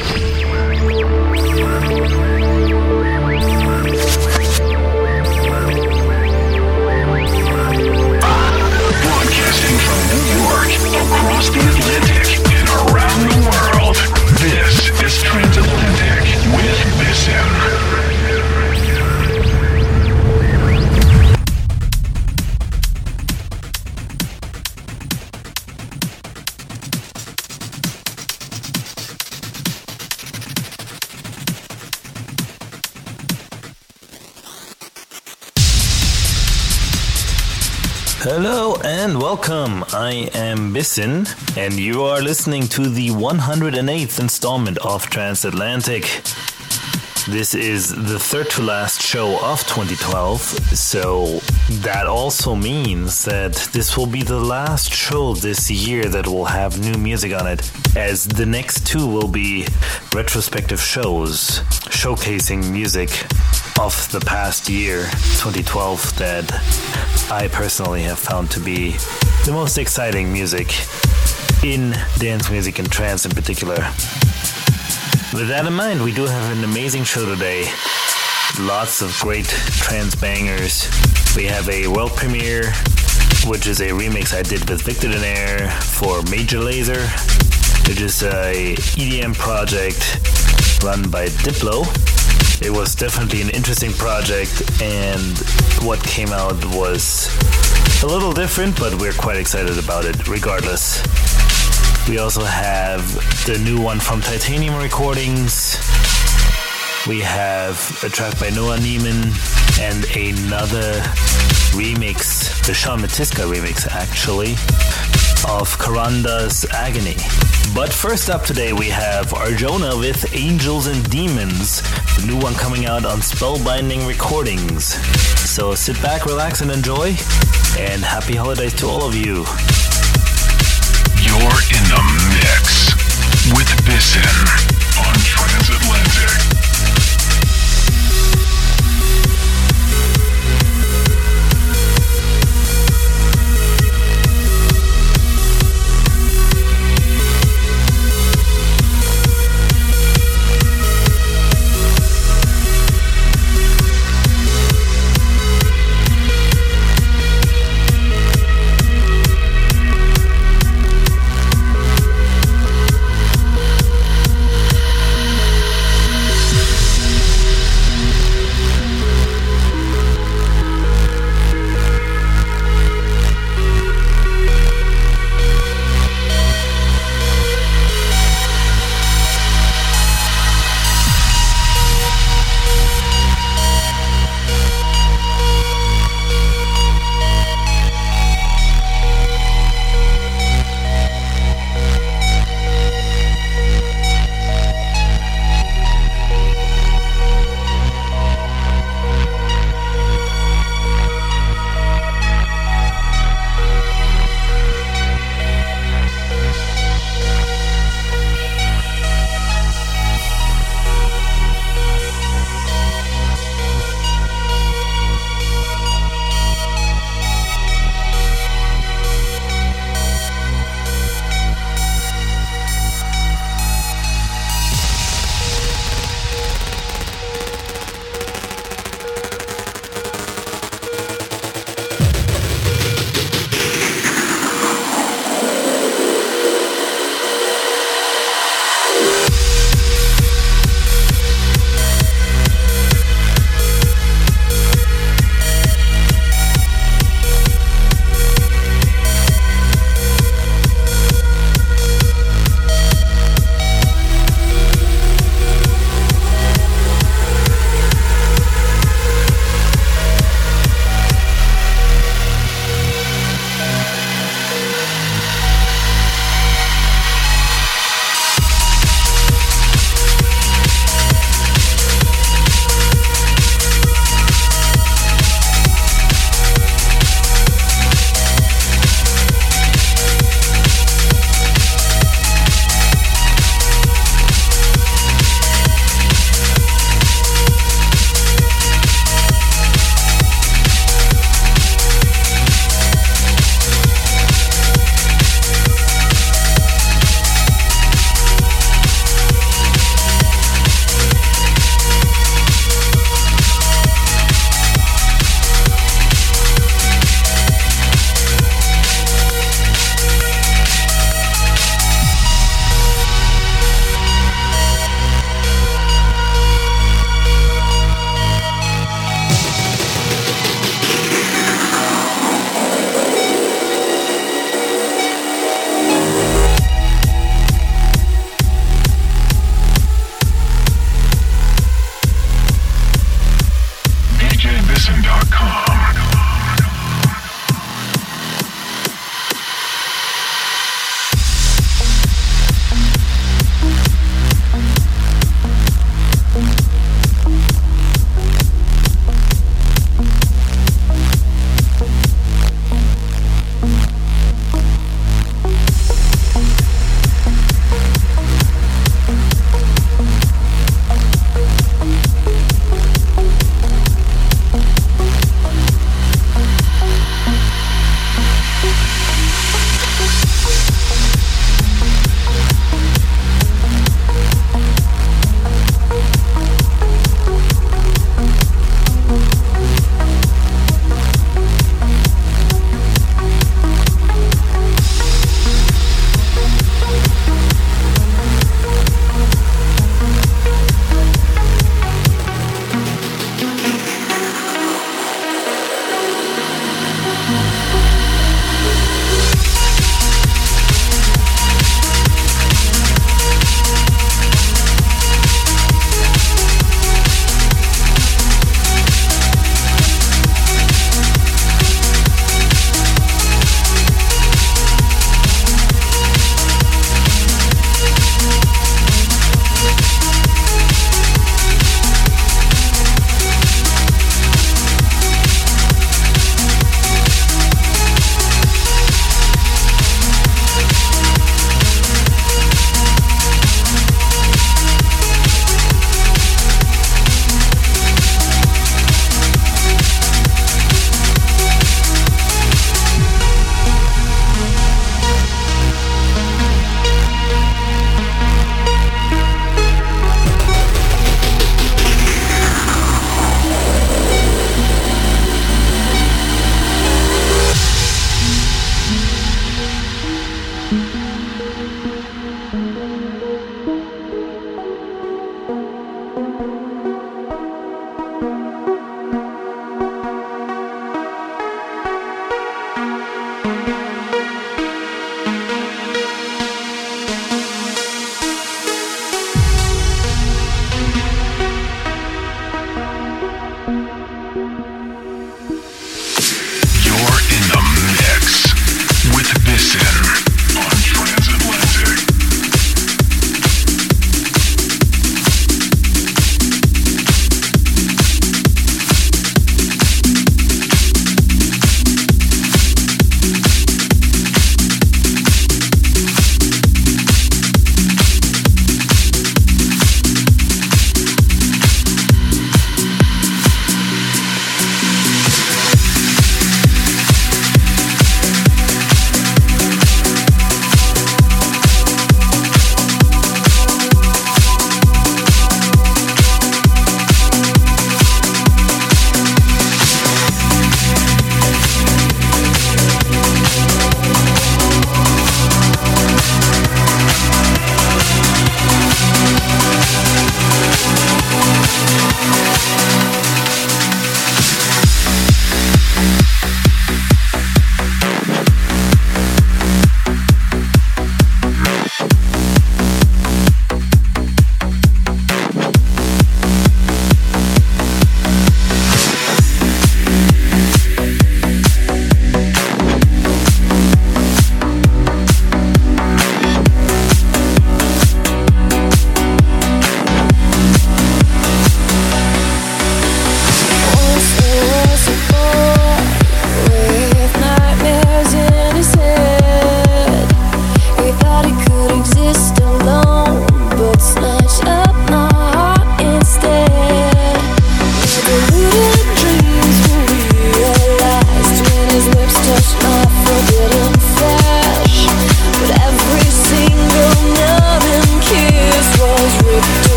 welcome. I am Bissen, and you are listening to the 108th installment of Transatlantic. This is the third to last show of 2012, so that also means that this will be the last show this year that will have new music on it, as the next two will be retrospective shows showcasing music of the past year, 2012, that I personally have found to be the most exciting music in dance music and trance in particular. With that in mind, we do have an amazing show today. Lots of great trance bangers. We have a world premiere, which is a remix I did with Victor Dinaire for Major Lazer, which is a EDM project run by Diplo it was definitely an interesting project, and what came out was a little different, but we're quite excited about it regardless. We also have the new one from Titanium Recordings. We have a track by Noah Neiman and another remix, the Sean Matiska remix actually, of Karanda's Agony. But first up today, we have Arjona with Angels and Demons, the new one coming out on Spellbinding Recordings. So sit back, relax, and enjoy, and happy holidays to all of you. You're in the mix with Bissen on Transatlantic.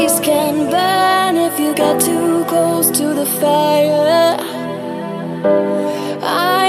Trees can burn if you get too close to the fire. I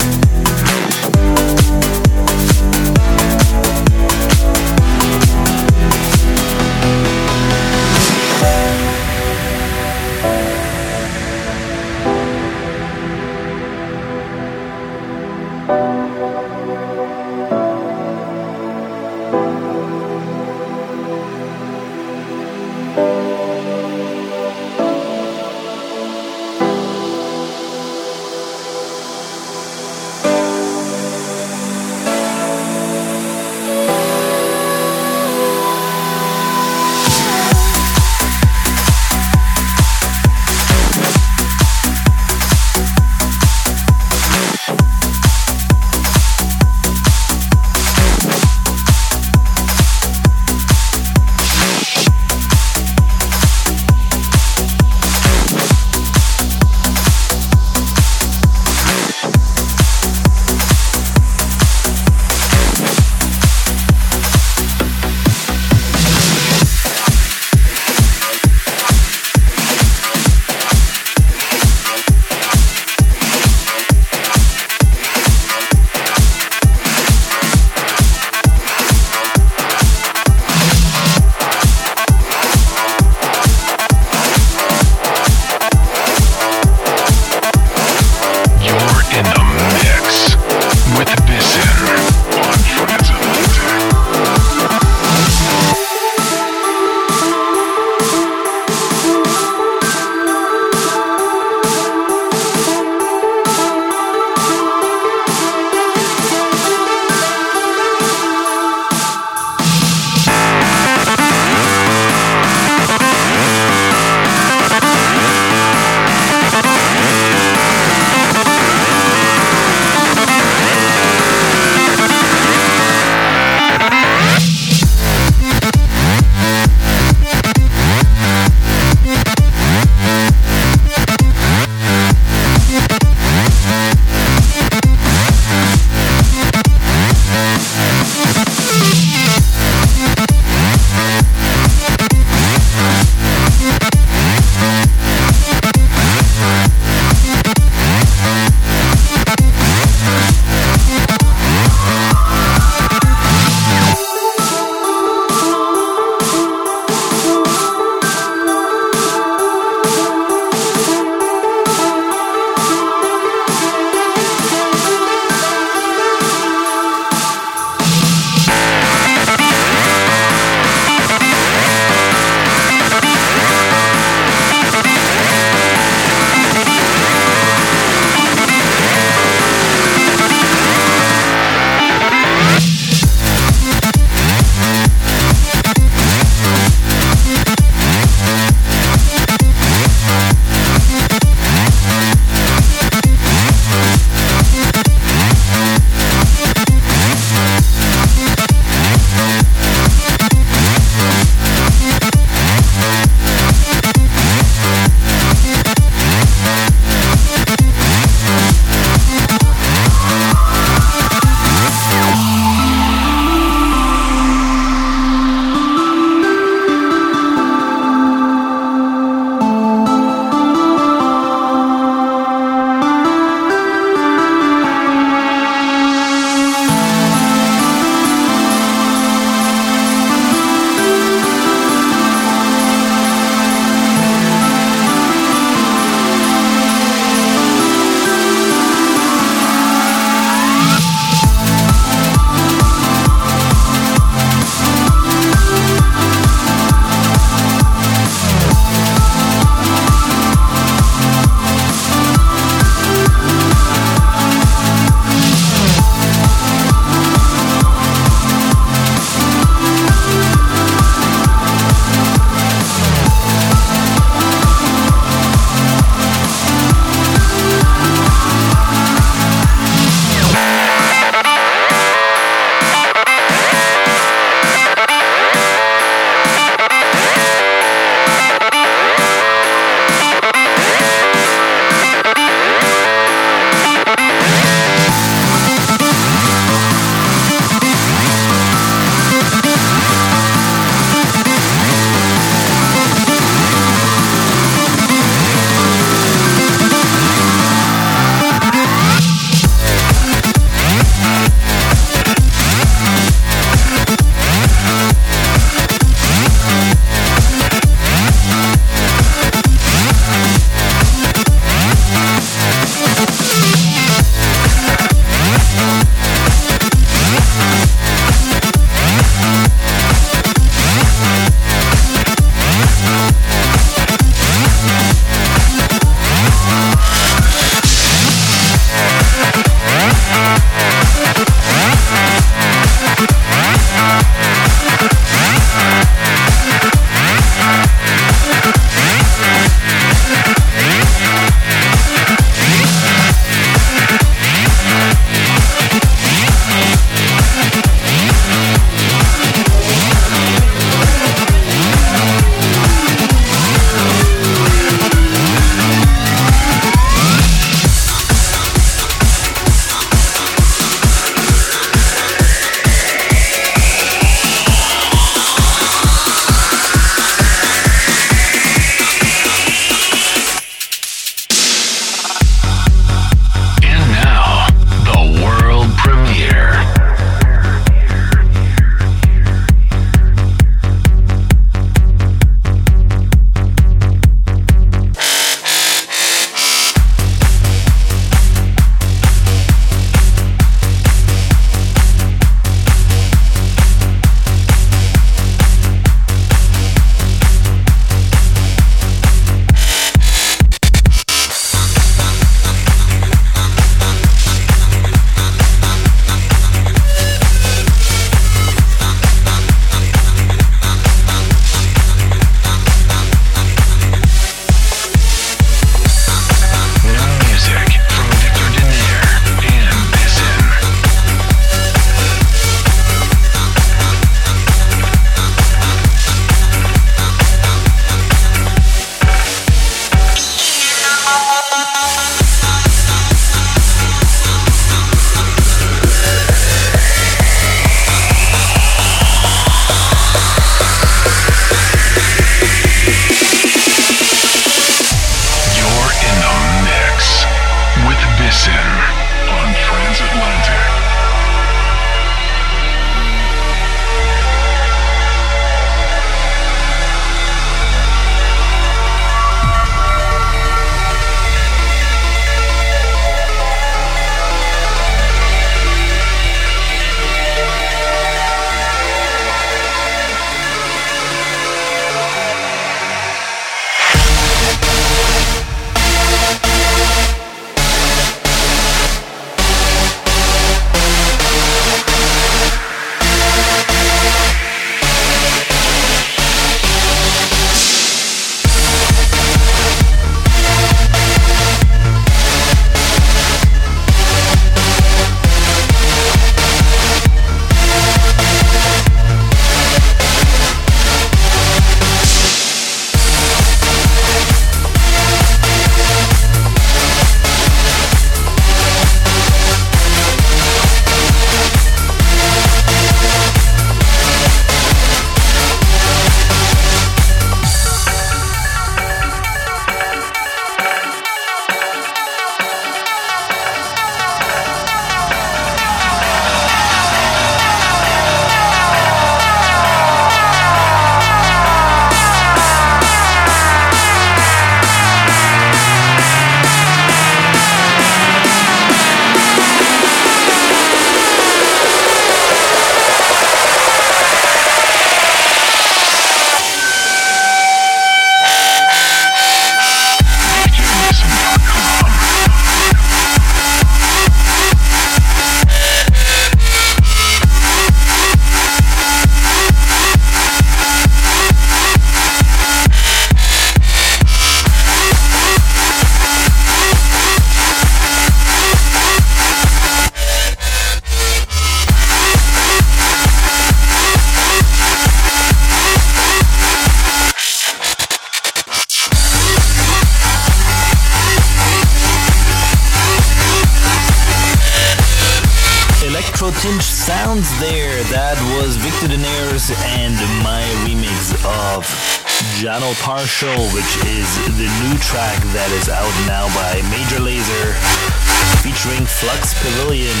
Pavilion.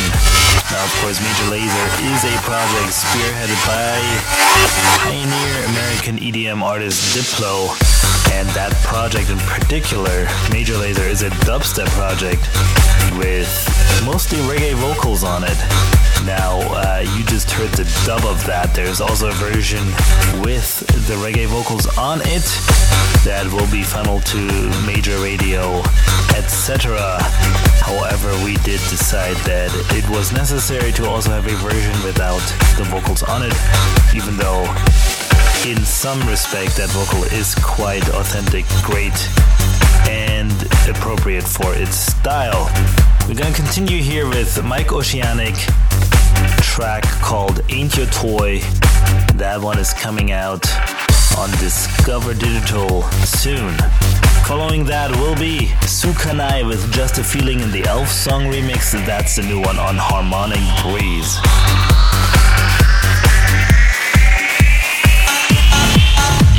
Now, of course, Major Lazer is a project spearheaded by pioneer American EDM artist Diplo. And that project in particular, Major Lazer, is a dubstep project with mostly reggae vocals on it. Now, uh, you just heard the dub of that. There's also a version with the reggae vocals on it that will be funneled to major radio, etc. However, we did decide that it was necessary to also have a version without the vocals on it, even though in some respect that vocal is quite authentic, great, and appropriate for its style. We're gonna continue here with Mike Oceanic track called Ain't Your Toy. That one is coming out on Discover Digital soon. Following that will be Sukanai with Just a Feeling in the Elf song remix. That's the new one on Harmonic Breeze.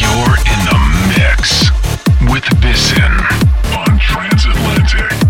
You're in the mix with Bissen on Transatlantic.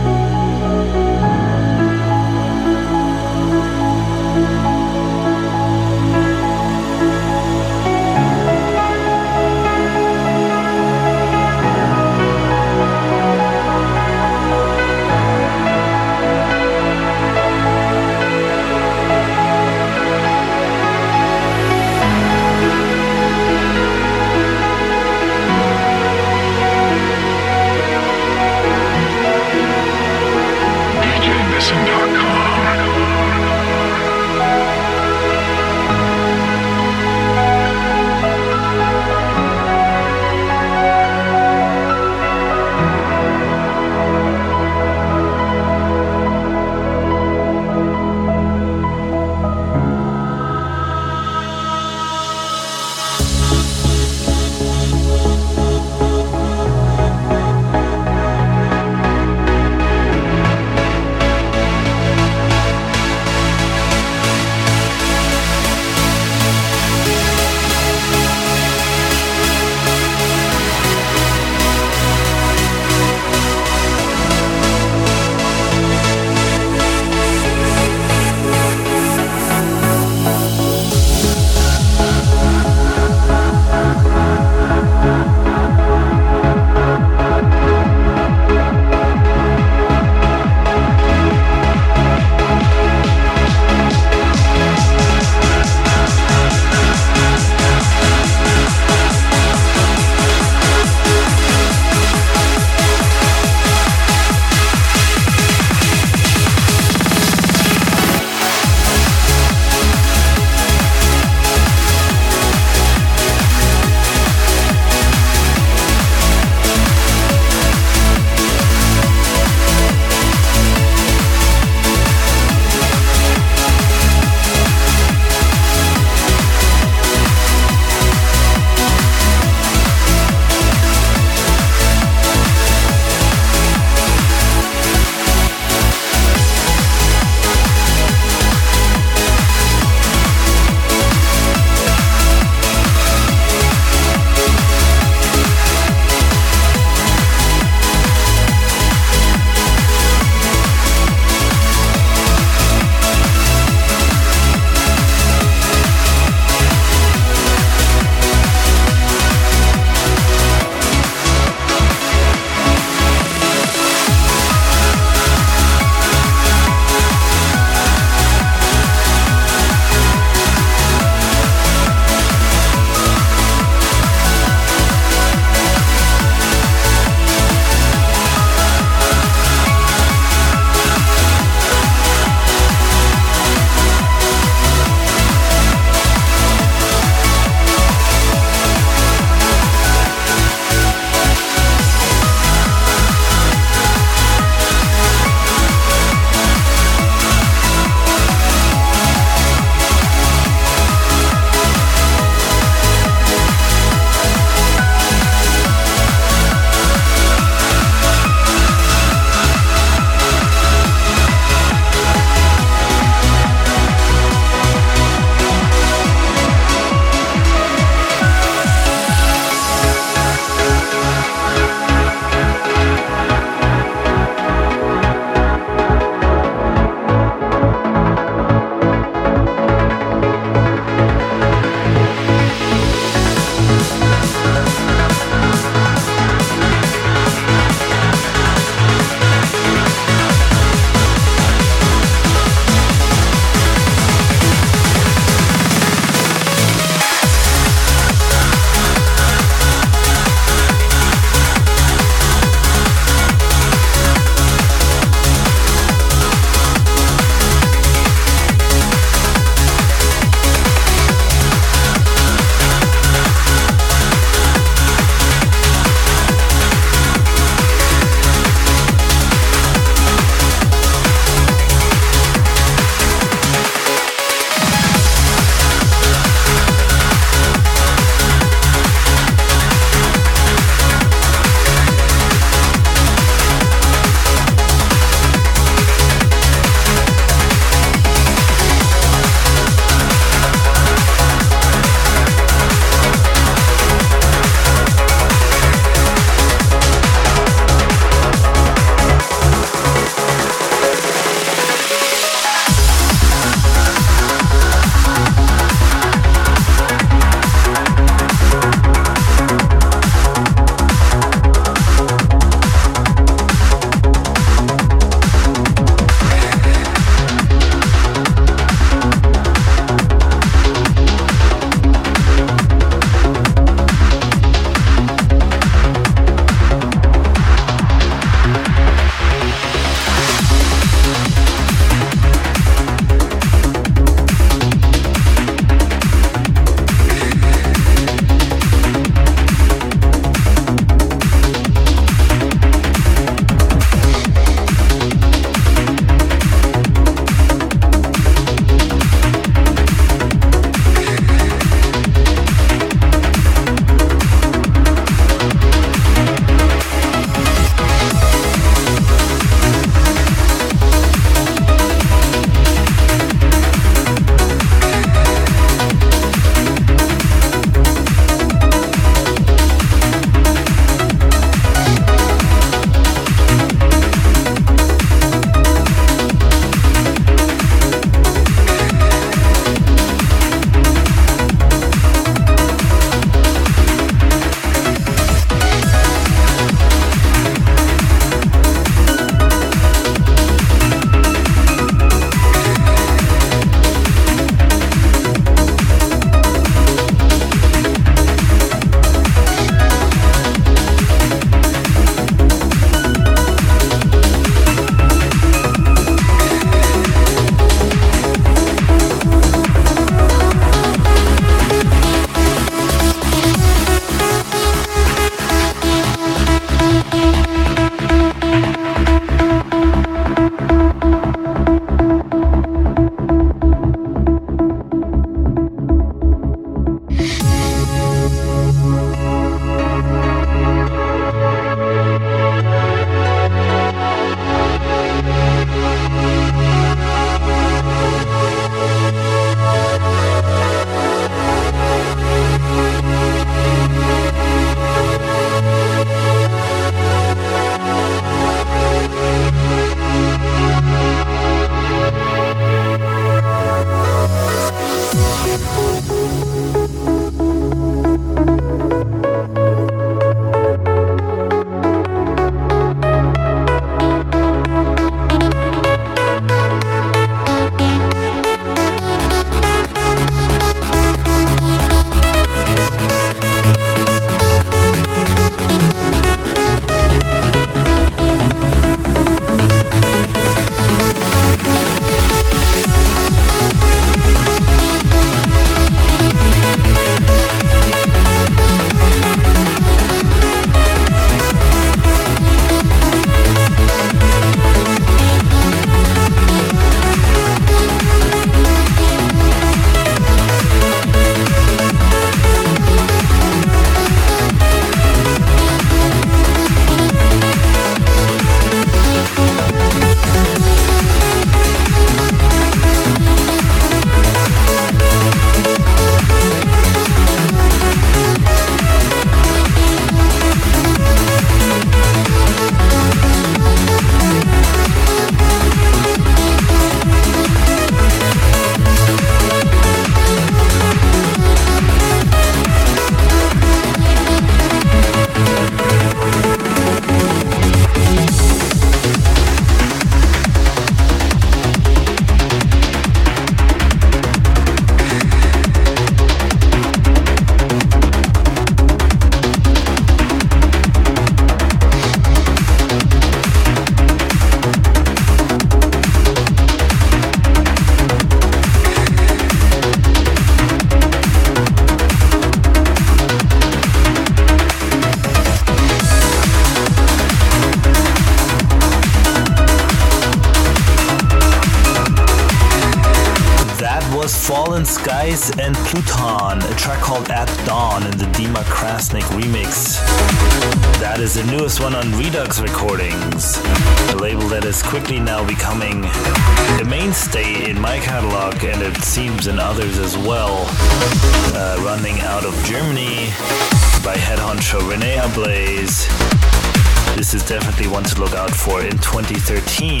Definitely one to look out for in 2013.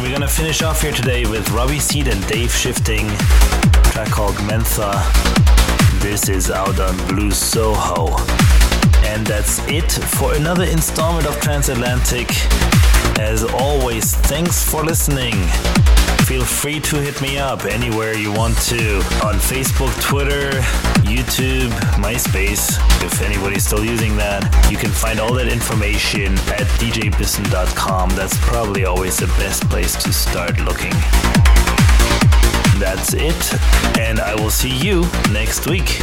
We're gonna finish off here today with Robbie Seed and Dave Shifting, track called Mentha. This is out on Blue Soho. And that's it for another installment of Transatlantic. As always, thanks for listening. Feel free to hit me up anywhere you want to on Facebook, Twitter, YouTube, MySpace, if anybody's still using that. You can find all that information at djbissen.com. That's probably always the best place to start looking. That's it, and I will see you next week.